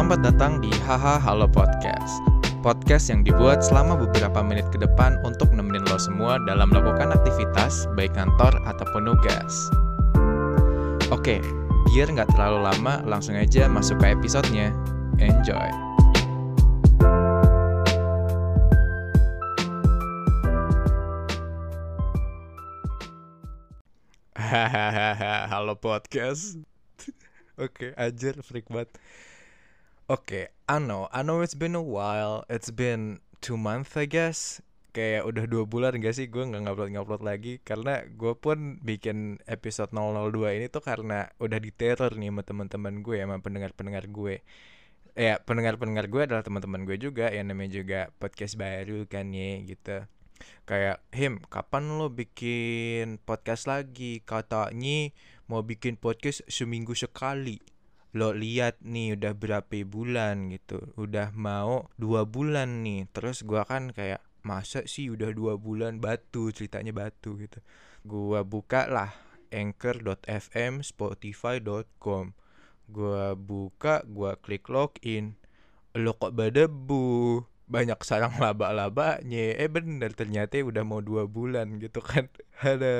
Selamat datang di Haha Halo Podcast. Podcast yang dibuat selama beberapa menit ke depan untuk nemenin lo semua dalam melakukan aktivitas baik kantor ataupun nugas. Oke, biar nggak terlalu lama, langsung aja masuk ke episodenya. Enjoy! Hahaha, halo podcast. Oke, ajar freak banget. Oke, I know, I know it's been a while. It's been two months, I guess. Kayak udah dua bulan gak sih gue nggak ngupload ngupload lagi karena gue pun bikin episode 002 ini tuh karena udah diteror nih sama teman-teman gue sama pendengar-pendengar gue. Ya pendengar-pendengar gue adalah teman-teman gue juga yang namanya juga podcast baru kan ya gitu. Kayak him kapan lo bikin podcast lagi katanya mau bikin podcast seminggu sekali lo lihat nih udah berapa bulan gitu udah mau dua bulan nih terus gua kan kayak masa sih udah dua bulan batu ceritanya batu gitu. Gua buka lah anchor.fm spotify.com gua buka gua klik login. Lo kok bu banyak sarang laba-labanya. Eh bener ternyata udah mau dua bulan gitu kan. Ada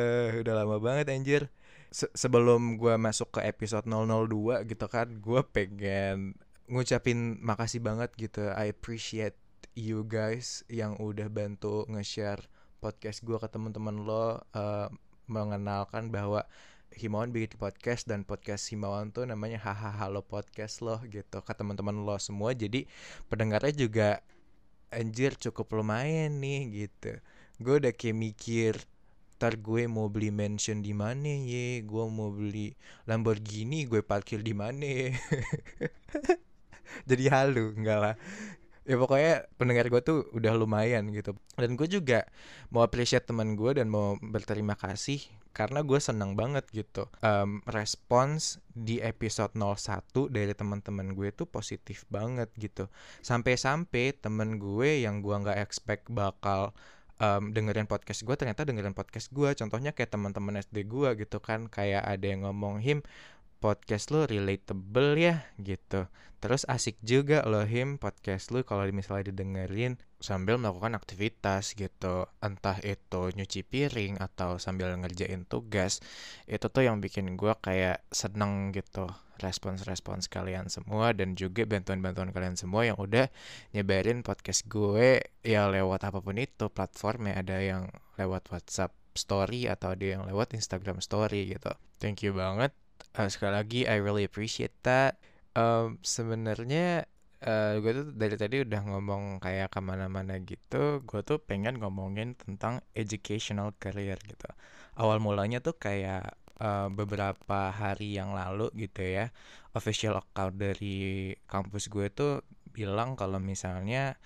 udah lama banget anjir Se sebelum gue masuk ke episode 002 gitu kan gue pengen ngucapin makasih banget gitu. I appreciate you guys yang udah bantu nge-share podcast gue ke teman-teman lo uh, mengenalkan bahwa Himawan bikin podcast dan podcast Himawan tuh namanya haha halo podcast loh gitu ke teman-teman lo semua. Jadi pendengarnya juga anjir cukup lumayan nih gitu. Gue udah kayak mikir ntar gue mau beli mansion di mana? Ye gue mau beli Lamborghini gue parkir di mana? Jadi halu enggak lah. Ya pokoknya pendengar gue tuh udah lumayan gitu. Dan gue juga mau appreciate teman gue dan mau berterima kasih karena gue senang banget gitu. Um, respons di episode 01 dari teman-teman gue tuh positif banget gitu. Sampai-sampai temen gue yang gue nggak expect bakal um, dengerin podcast gue ternyata dengerin podcast gue contohnya kayak teman-teman SD gue gitu kan kayak ada yang ngomong him podcast lo relatable ya gitu. Terus asik juga lo him podcast lo kalau misalnya didengerin sambil melakukan aktivitas gitu. Entah itu nyuci piring atau sambil ngerjain tugas itu tuh yang bikin gue kayak seneng gitu respons-respons kalian semua dan juga bantuan-bantuan kalian semua yang udah nyebarin podcast gue ya lewat apa pun itu platformnya ada yang lewat WhatsApp story atau ada yang lewat Instagram story gitu. Thank you banget. Uh, sekali lagi I really appreciate that. Um, sebenarnya uh, gue tuh dari tadi udah ngomong kayak ke mana-mana gitu gue tuh pengen ngomongin tentang educational career gitu awal mulanya tuh kayak uh, beberapa hari yang lalu gitu ya official account dari kampus gue tuh bilang kalau misalnya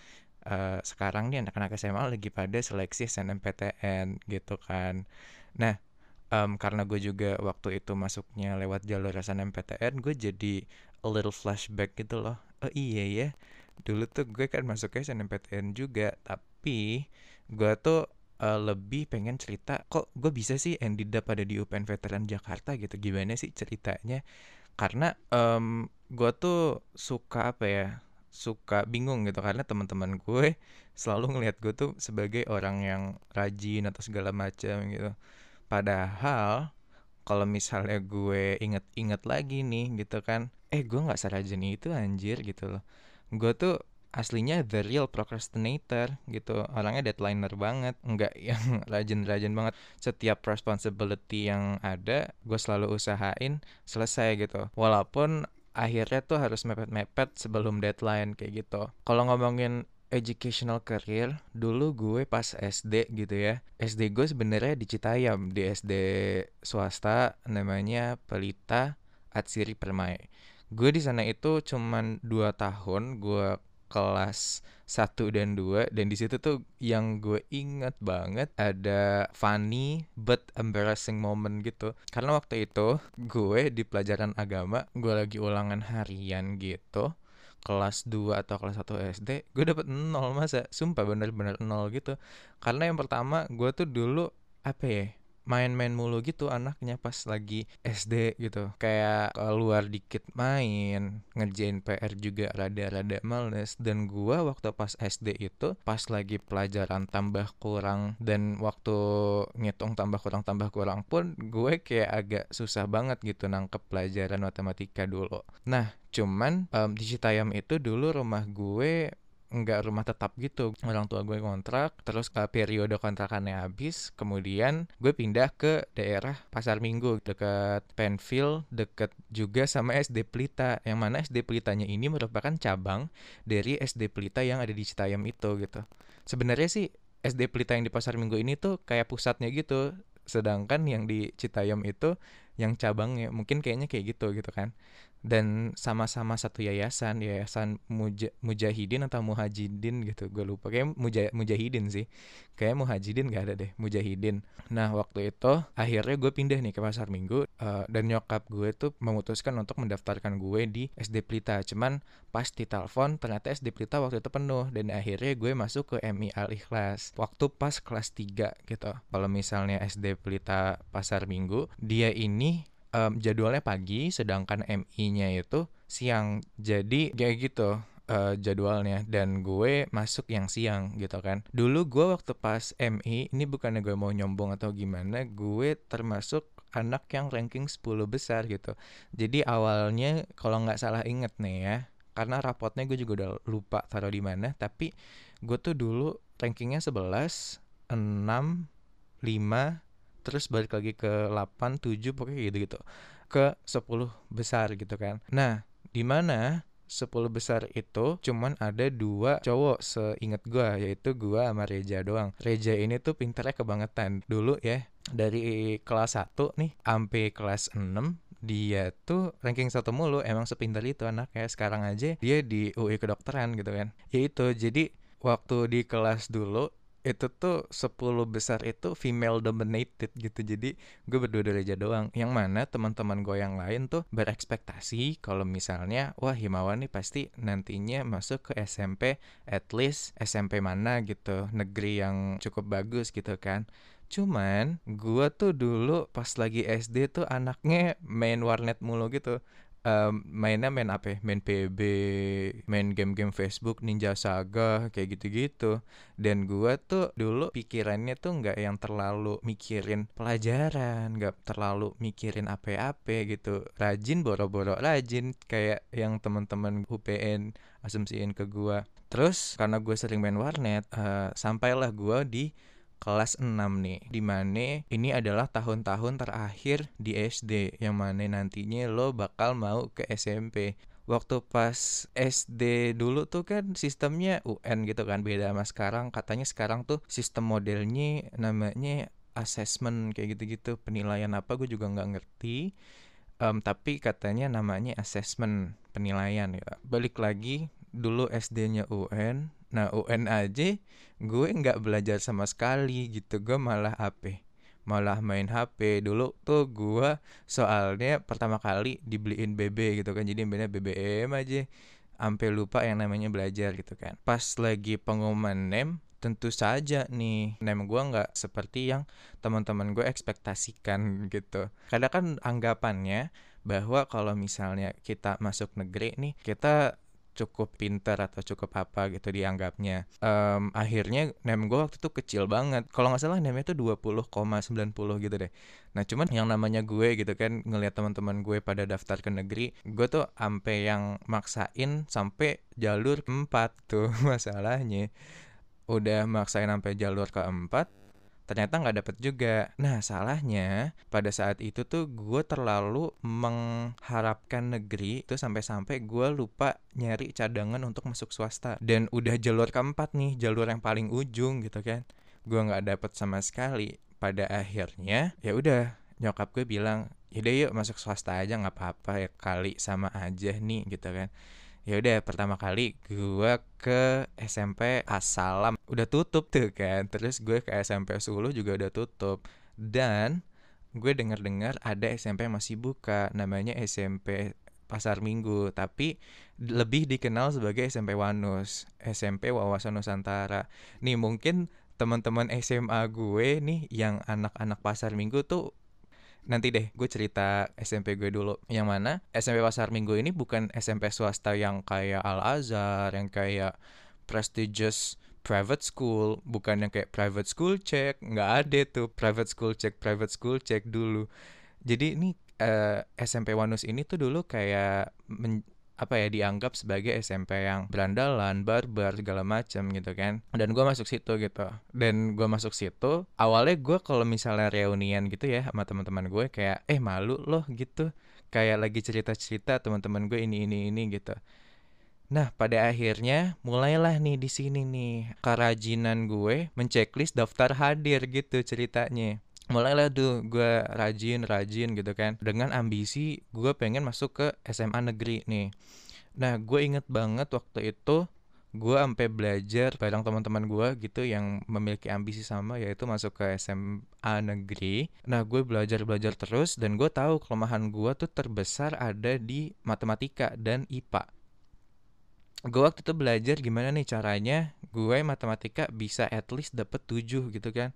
uh, sekarang nih anak-anak SMA lagi pada seleksi SNMPTN gitu kan. Nah um, karena gue juga waktu itu masuknya lewat jalur SNMPTN gue jadi a little flashback gitu loh. Oh iya ya dulu tuh gue kan masuknya SNMPTN juga tapi gue tuh uh, lebih pengen cerita kok gue bisa sih ended up pada di UPN Veteran Jakarta? Gitu. Gimana sih ceritanya? Karena um, gue tuh suka apa ya suka bingung gitu. Karena teman-teman gue selalu ngelihat gue tuh sebagai orang yang rajin atau segala macam gitu. Padahal kalau misalnya gue inget-inget lagi nih gitu kan eh gue nggak serajin itu anjir gitu loh. Gue tuh aslinya the real procrastinator gitu. Orangnya deadlineer banget nggak yang rajin-rajin banget. Setiap responsibility yang ada gue selalu usahain selesai gitu. Walaupun akhirnya tuh harus mepet-mepet sebelum deadline kayak gitu. Kalau ngomongin educational career dulu gue pas SD gitu ya. SD gue sebenarnya di Citayam di SD swasta namanya Pelita Atsiri Permai. Gue di sana itu cuman dua tahun gue kelas 1 dan 2 dan di situ tuh yang gue inget banget ada funny but embarrassing moment gitu. Karena waktu itu gue di pelajaran agama gue lagi ulangan harian gitu kelas 2 atau kelas 1 SD gue dapet nol masa? Sumpah bener-bener nol gitu. Karena yang pertama gue tuh dulu apa ya main-main mulu gitu anaknya pas lagi SD gitu. Kayak keluar dikit main ngerjain PR juga rada-rada males. Dan gua waktu pas SD itu pas lagi pelajaran tambah kurang dan waktu ngitung tambah kurang tambah kurang pun gue kayak agak susah banget gitu nangkep pelajaran matematika dulu. Nah cuman um, di Citayam itu dulu rumah gue nggak rumah tetap gitu. Orang tua gue kontrak terus ke periode kontrakannya habis kemudian gue pindah ke daerah Pasar Minggu dekat Penfield deket juga sama SD Pelita. Yang mana SD Pelitanya ini merupakan cabang dari SD Pelita yang ada di Citayam itu gitu. Sebenarnya sih SD Pelita yang di Pasar Minggu ini tuh kayak pusatnya gitu sedangkan yang di Citayam itu yang cabangnya mungkin kayaknya kayak gitu gitu kan dan sama-sama satu yayasan yayasan Muja, Mujahidin atau Muhajidin gitu gue lupa. Kayak Muja, Mujahidin sih. Kayak Muhajidin gak ada deh Mujahidin. Nah waktu itu akhirnya gue pindah nih ke pasar Minggu uh, dan nyokap gue tuh memutuskan untuk mendaftarkan gue di SD Pelita. Cuman pas ditelepon ternyata SD Pelita waktu itu penuh dan akhirnya gue masuk ke MI Al Ikhlas. Waktu pas kelas 3 gitu. Kalau misalnya SD Pelita pasar Minggu dia ini um, jadwalnya pagi sedangkan MI-nya itu siang. Jadi kayak gitu uh, jadwalnya. Dan gue masuk yang siang gitu kan. Dulu gue waktu pas MI ini bukannya gue mau nyombong atau gimana gue termasuk anak yang ranking 10 besar gitu. Jadi awalnya kalau nggak salah inget nih ya karena rapotnya gue juga udah lupa taruh di mana tapi gue tuh dulu rankingnya 11 6 5 terus balik lagi ke 8, 7 pokoknya gitu-gitu ke 10 besar gitu kan. Nah, di mana 10 besar itu cuman ada dua cowok seingat gua yaitu gua sama Reja doang. Reja ini tuh pinternya kebangetan. Dulu ya dari kelas 1 nih sampai kelas 6 dia tuh ranking satu mulu emang sepintar itu anaknya sekarang aja dia di UI kedokteran gitu kan ya itu jadi waktu di kelas dulu itu tuh 10 besar itu female dominated gitu. Jadi gue berdua aja doang. Yang mana teman-teman gue yang lain tuh berekspektasi kalau misalnya wah Himawan nih pasti nantinya masuk ke SMP at least SMP mana gitu negeri yang cukup bagus gitu kan. Cuman gue tuh dulu pas lagi SD tuh anaknya main warnet mulu gitu um, mainnya main apa ya? Main PB, main game-game Facebook, Ninja Saga, kayak gitu-gitu. Dan gua tuh dulu pikirannya tuh nggak yang terlalu mikirin pelajaran, nggak terlalu mikirin apa-apa gitu. Rajin boro-boro rajin kayak yang teman-teman UPN asumsiin ke gua. Terus karena gue sering main warnet, uh, sampailah gua di kelas 6 nih Di mana ini adalah tahun-tahun terakhir di SD Yang mana nantinya lo bakal mau ke SMP Waktu pas SD dulu tuh kan sistemnya UN gitu kan Beda sama sekarang. Katanya sekarang tuh sistem modelnya namanya assessment kayak gitu-gitu. Penilaian apa gue juga nggak ngerti. Um, Tapi katanya namanya assessment penilaian ya. Balik lagi dulu SD-nya UN Nah UN aja gue nggak belajar sama sekali gitu gue malah apa malah main HP dulu tuh gue soalnya pertama kali dibeliin BB gitu kan jadi mainnya BBM aja. Sampai lupa yang namanya belajar gitu kan. Pas lagi pengumuman NEM tentu saja nih NEM gue nggak seperti yang teman-teman gue ekspektasikan gitu. Kadang kan anggapannya bahwa kalau misalnya kita masuk negeri nih kita cukup pinter atau cukup apa gitu dianggapnya. Um, akhirnya nem gue waktu itu kecil banget. Kalau nggak salah nemnya itu 20,90 gitu deh. Nah cuman yang namanya gue gitu kan ngelihat teman-teman gue pada daftar ke negeri gue tuh sampai yang maksain sampai jalur 4 tuh masalahnya. Udah maksain sampai jalur keempat ternyata nggak dapet juga. Nah salahnya pada saat itu tuh gue terlalu mengharapkan negeri itu sampai-sampai gue lupa nyari cadangan untuk masuk swasta dan udah jalur keempat nih jalur yang paling ujung gitu kan. Gue nggak dapet sama sekali. Pada akhirnya ya udah nyokap gue bilang yaudah yuk masuk swasta aja nggak apa-apa ya kali sama aja nih gitu kan ya udah pertama kali gue ke SMP Asalam. Udah tutup tuh kan terus gue ke SMP Sulu juga udah tutup. Dan gue dengar-dengar ada SMP yang masih buka namanya SMP Pasar Minggu. Tapi lebih dikenal sebagai SMP Wanus SMP Wawasan Nusantara. Nih mungkin teman-teman SMA gue nih yang anak-anak pasar minggu tuh nanti deh gue cerita SMP gue dulu. Yang mana SMP Pasar Minggu ini bukan SMP swasta yang kayak Al Azhar yang kayak prestigious private school. Bukan yang kayak private school check nggak ada tuh. Private school check private school check dulu. Jadi ini uh, SMP Wanus ini tuh dulu kayak men apa ya dianggap sebagai SMP yang berandalan, barbar segala macam gitu kan. Dan gue masuk situ gitu. Dan gue masuk situ. Awalnya gue kalau misalnya reunian gitu ya sama teman-teman gue kayak eh malu loh gitu. Kayak lagi cerita-cerita teman-teman gue ini ini ini gitu. Nah, pada akhirnya mulailah nih di sini nih kerajinan gue menceklis daftar hadir gitu ceritanya mulailah tuh gue rajin rajin gitu kan. Dengan ambisi gue pengen masuk ke SMA negeri nih. Nah gue inget banget waktu itu gue sampai belajar bareng teman-teman gue gitu yang memiliki ambisi sama yaitu masuk ke SMA negeri. Nah gue belajar belajar terus dan gue tahu kelemahan gue tuh terbesar ada di matematika dan IPA gue waktu itu belajar gimana nih caranya gue matematika bisa at least dapet 7 gitu kan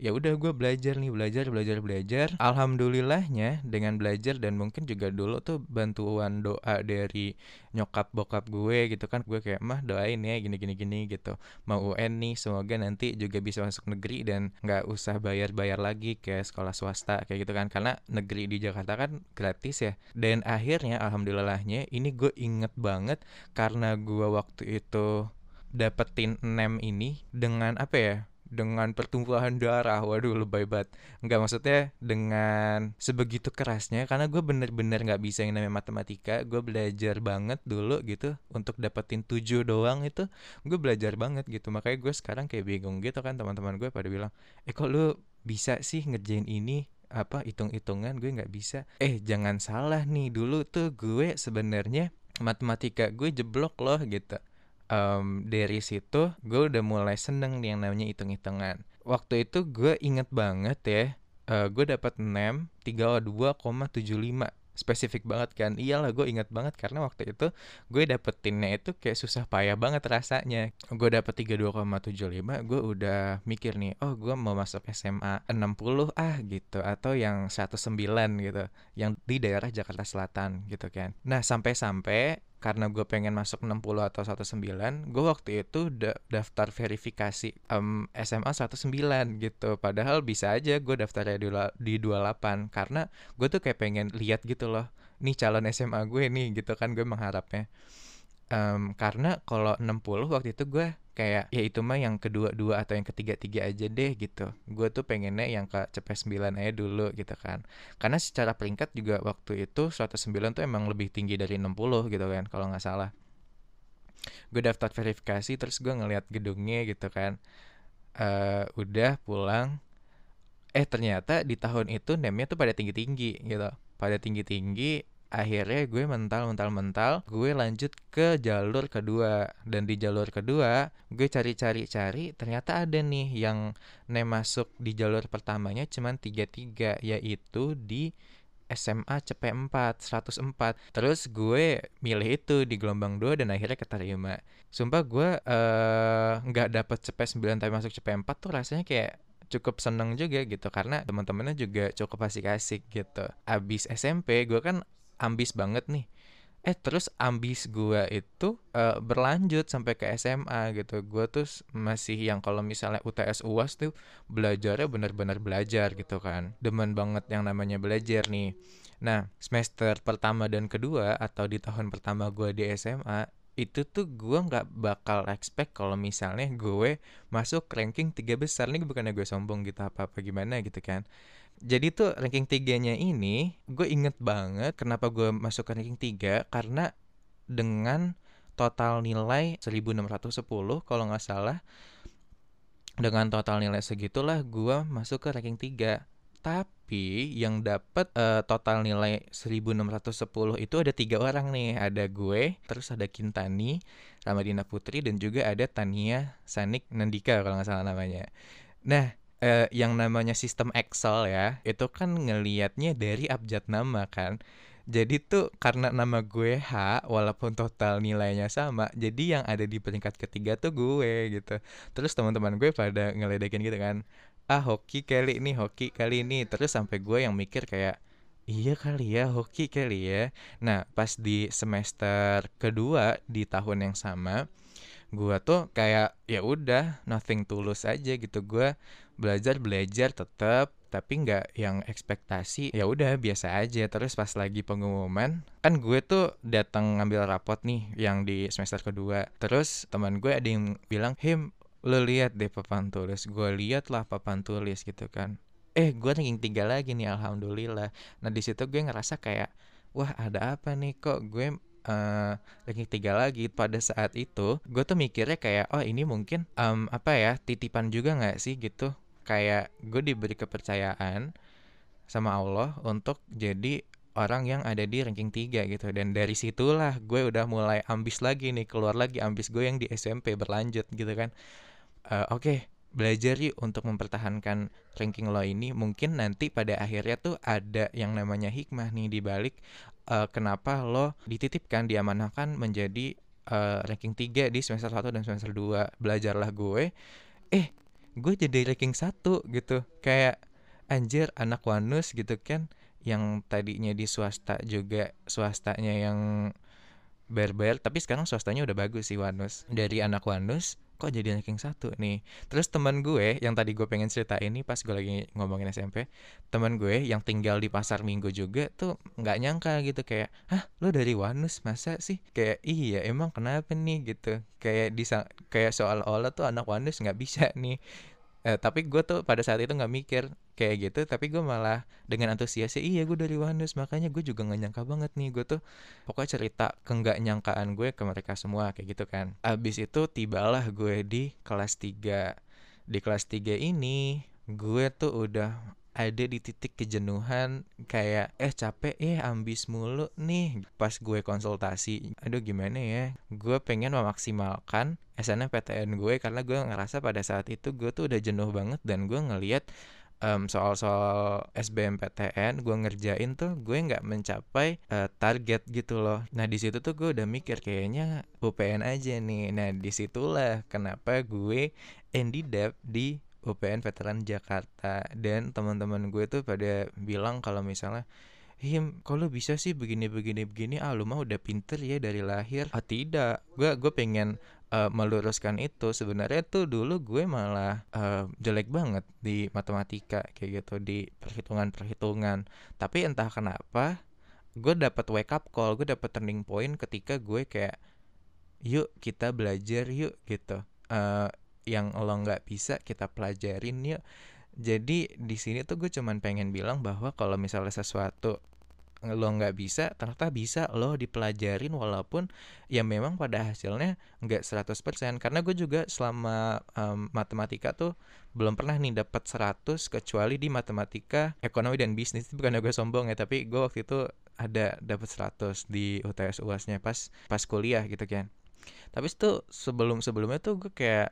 ya udah gue belajar nih belajar belajar belajar. Alhamdulillahnya dengan belajar dan mungkin juga dulu tuh bantuan doa dari nyokap bokap gue gitu kan gue kayak mah doain ya gini gini gini gitu. Mau UN nih semoga nanti juga bisa masuk negeri dan nggak usah bayar bayar lagi kayak sekolah swasta kayak gitu kan. Karena negeri di Jakarta kan gratis ya. Dan akhirnya alhamdulillahnya ini gue inget banget karena gue waktu itu dapetin nem ini dengan apa ya dengan pertumpahan darah. Waduh lebay banget. Nggak maksudnya dengan sebegitu kerasnya karena gue bener-bener nggak bisa yang namanya matematika. Gue belajar banget dulu gitu untuk dapetin tujuh doang itu gue belajar banget gitu. Makanya gue sekarang kayak bingung gitu kan teman-teman gue pada bilang eh kok lu bisa sih ngerjain ini? Apa hitung-hitungan? Gue nggak bisa. Eh jangan salah nih dulu tuh gue sebenarnya matematika gue jeblok loh gitu um, dari situ gue udah mulai seneng yang namanya hitung-hitungan. Waktu itu gue inget banget ya uh, gue dapat nem 32,75 spesifik banget kan? Iyalah gue inget banget karena waktu itu gue dapetinnya itu kayak susah payah banget rasanya. Gue dapet 32,75 gue udah mikir nih oh gue mau masuk SMA 60 ah gitu atau yang 109 gitu yang di daerah Jakarta Selatan gitu kan. Nah sampai-sampai karena gue pengen masuk 60 atau 19 gue waktu itu da daftar verifikasi um, SMA 19 gitu. Padahal bisa aja gue daftarnya di, di 28 karena gue tuh kayak pengen lihat gitu loh nih calon SMA gue nih gitu kan gue mengharapnya. Um, karena kalau 60 waktu itu gue kayak ya itu mah yang kedua dua atau yang ketiga tiga aja deh gitu. Gue tuh pengennya yang ke CP 9 aja dulu gitu kan. Karena secara peringkat juga waktu itu 109 tuh emang lebih tinggi dari 60 gitu kan kalau nggak salah. Gue daftar verifikasi terus gue ngeliat gedungnya gitu kan. Uh, udah pulang. Eh ternyata di tahun itu nemnya tuh pada tinggi tinggi gitu. Pada tinggi tinggi akhirnya gue mental mental mental gue lanjut ke jalur kedua. Dan di jalur kedua gue cari cari cari ternyata ada nih yang nem masuk di jalur pertamanya cuman tiga tiga yaitu di SMA CP4 104 Terus gue milih itu di gelombang 2 dan akhirnya keterima. Sumpah gue eh, nggak uh, dapet CP9 tapi masuk CP4 tuh rasanya kayak cukup seneng juga gitu. Karena teman-temannya juga cukup asik-asik gitu. Abis SMP gue kan ambis banget nih. Eh terus ambis gue itu uh, berlanjut sampai ke SMA gitu. Gue tuh masih yang kalau misalnya UTS UAS tuh belajarnya benar-benar belajar gitu kan. Demen banget yang namanya belajar nih. Nah semester pertama dan kedua atau di tahun pertama gue di SMA itu tuh gue nggak bakal expect kalau misalnya gue masuk ranking tiga besar. Nih bukannya gue sombong gitu apa apa gimana gitu kan jadi tuh ranking tiganya ini gue inget banget kenapa gue masuk ke ranking 3 karena dengan total nilai 1610 kalau nggak salah dengan total nilai segitulah gue masuk ke ranking 3 tapi yang dapat uh, total nilai 1610 itu ada tiga orang nih. Ada gue terus ada Kintani Ramadina Putri dan juga ada Tania Sanik Nandika kalau nggak salah namanya. Nah eh, yang namanya sistem Excel ya itu kan ngelihatnya dari abjad nama kan. Jadi tuh karena nama gue H walaupun total nilainya sama jadi yang ada di peringkat ketiga tuh gue gitu. Terus teman-teman gue pada ngeledekin gitu kan ah hoki kali ini hoki kali ini. Terus sampai gue yang mikir kayak iya kali ya hoki kali ya. Nah pas di semester kedua di tahun yang sama gue tuh kayak ya udah nothing tulus aja gitu. Gue belajar belajar tetap tapi nggak yang ekspektasi ya udah biasa aja. Terus pas lagi pengumuman kan gue tuh datang ngambil rapot nih yang di semester kedua. Terus teman gue ada yang bilang him lo lihat deh papan tulis. Gue lihat lah papan tulis gitu kan. Eh gue ranking tiga lagi nih alhamdulillah. Nah di situ gue ngerasa kayak wah ada apa nih? Kok gue uh, ranking tiga lagi pada saat itu gue tuh mikirnya kayak oh ini mungkin um, apa ya titipan juga nggak sih? Gitu. Kayak gue diberi kepercayaan sama Allah untuk jadi orang yang ada di ranking 3 gitu. Dan dari situlah gue udah mulai ambis lagi nih keluar lagi ambis gue yang di SMP berlanjut gitu kan. Uh, oke okay, belajar yuk untuk mempertahankan ranking lo ini. Mungkin nanti pada akhirnya tuh ada yang namanya hikmah nih di balik uh, kenapa lo dititipkan diamanahkan menjadi uh, ranking 3 di semester 1 dan semester 2 belajarlah gue. Eh gue jadi ranking satu gitu. Kayak anjir anak wanus gitu kan. Yang tadinya di swasta juga swastanya yang bayar-bayar tapi sekarang swastanya udah bagus sih wanus. Dari anak wanus kok jadi ranking satu nih. Terus teman gue yang tadi gue pengen cerita ini pas gue lagi ngomongin SMP teman gue yang tinggal di pasar minggu juga tuh nggak nyangka gitu kayak hah lo dari Wanus? Masa sih? Kayak iya emang kenapa nih? Gitu. Kayak di kayak soal olah tuh anak Wanus nggak bisa nih eh, tapi gue tuh pada saat itu nggak mikir kayak gitu tapi gue malah dengan antusias iya gue dari Wanus makanya gue juga nggak nyangka banget nih gue tuh pokoknya cerita ke nggak nyangkaan gue ke mereka semua kayak gitu kan. Abis itu tibalah gue di kelas 3 di kelas 3 ini gue tuh udah ada di titik kejenuhan kayak eh capek eh ambis mulu nih. Pas gue konsultasi aduh gimana ya? Gue pengen memaksimalkan SNMPTN gue karena gue ngerasa pada saat itu gue tuh udah jenuh banget dan gue ngeliat um, soal-soal SBMPTN gue ngerjain tuh gue nggak mencapai uh, target gitu loh. Nah di situ tuh gue udah mikir kayaknya UPN aja nih. Nah di situlah kenapa gue ended up di UPN Veteran Jakarta dan teman-teman gue tuh pada bilang kalau misalnya Him, kalau bisa sih begini begini begini, ah lu mah udah pinter ya dari lahir. Ah tidak, gue gue pengen uh, meluruskan itu. Sebenarnya tuh dulu gue malah uh, jelek banget di matematika kayak gitu di perhitungan perhitungan. Tapi entah kenapa, gue dapat wake up call, gue dapat turning point ketika gue kayak, yuk kita belajar yuk gitu. Uh, yang lo nggak bisa kita pelajarin yuk. Jadi di sini tuh gue cuman pengen bilang bahwa kalau misalnya sesuatu lo nggak bisa ternyata bisa lo dipelajarin walaupun ya memang pada hasilnya nggak 100% karena gue juga selama um, matematika tuh belum pernah nih dapat 100 kecuali di matematika ekonomi dan bisnis. Itu bukan gue sombong ya tapi gue waktu itu ada dapat 100 di UTS UASnya pas pas kuliah gitu kan. Tapi itu sebelum sebelumnya tuh gue kayak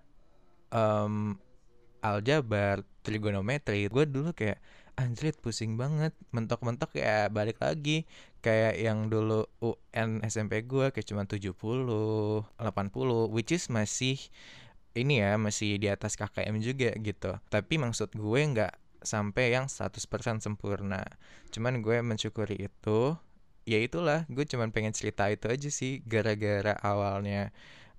um, aljabar, trigonometri, gue dulu kayak anjrit pusing banget, mentok-mentok ya balik lagi kayak yang dulu UN SMP gue kayak cuma 70, 80, which is masih ini ya masih di atas KKM juga gitu. Tapi maksud gue nggak sampai yang 100% sempurna. Cuman gue mensyukuri itu. Ya itulah, gue cuman pengen cerita itu aja sih gara-gara awalnya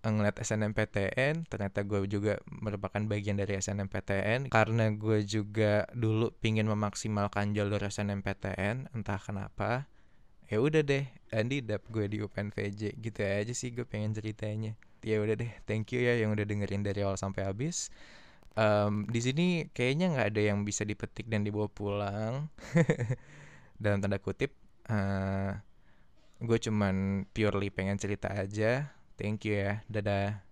ngeliat SNMPTN ternyata gue juga merupakan bagian dari SNMPTN karena gue juga dulu pingin memaksimalkan jalur SNMPTN entah kenapa ya udah deh Andi dap gue di UPNVJ gitu aja sih gue pengen ceritanya. Ya udah deh thank you ya yang udah dengerin dari awal sampai habis. Um, di sini kayaknya nggak ada yang bisa dipetik dan dibawa pulang. Dalam tanda kutip uh, gue cuman purely pengen cerita aja Thank you ya. Dadah.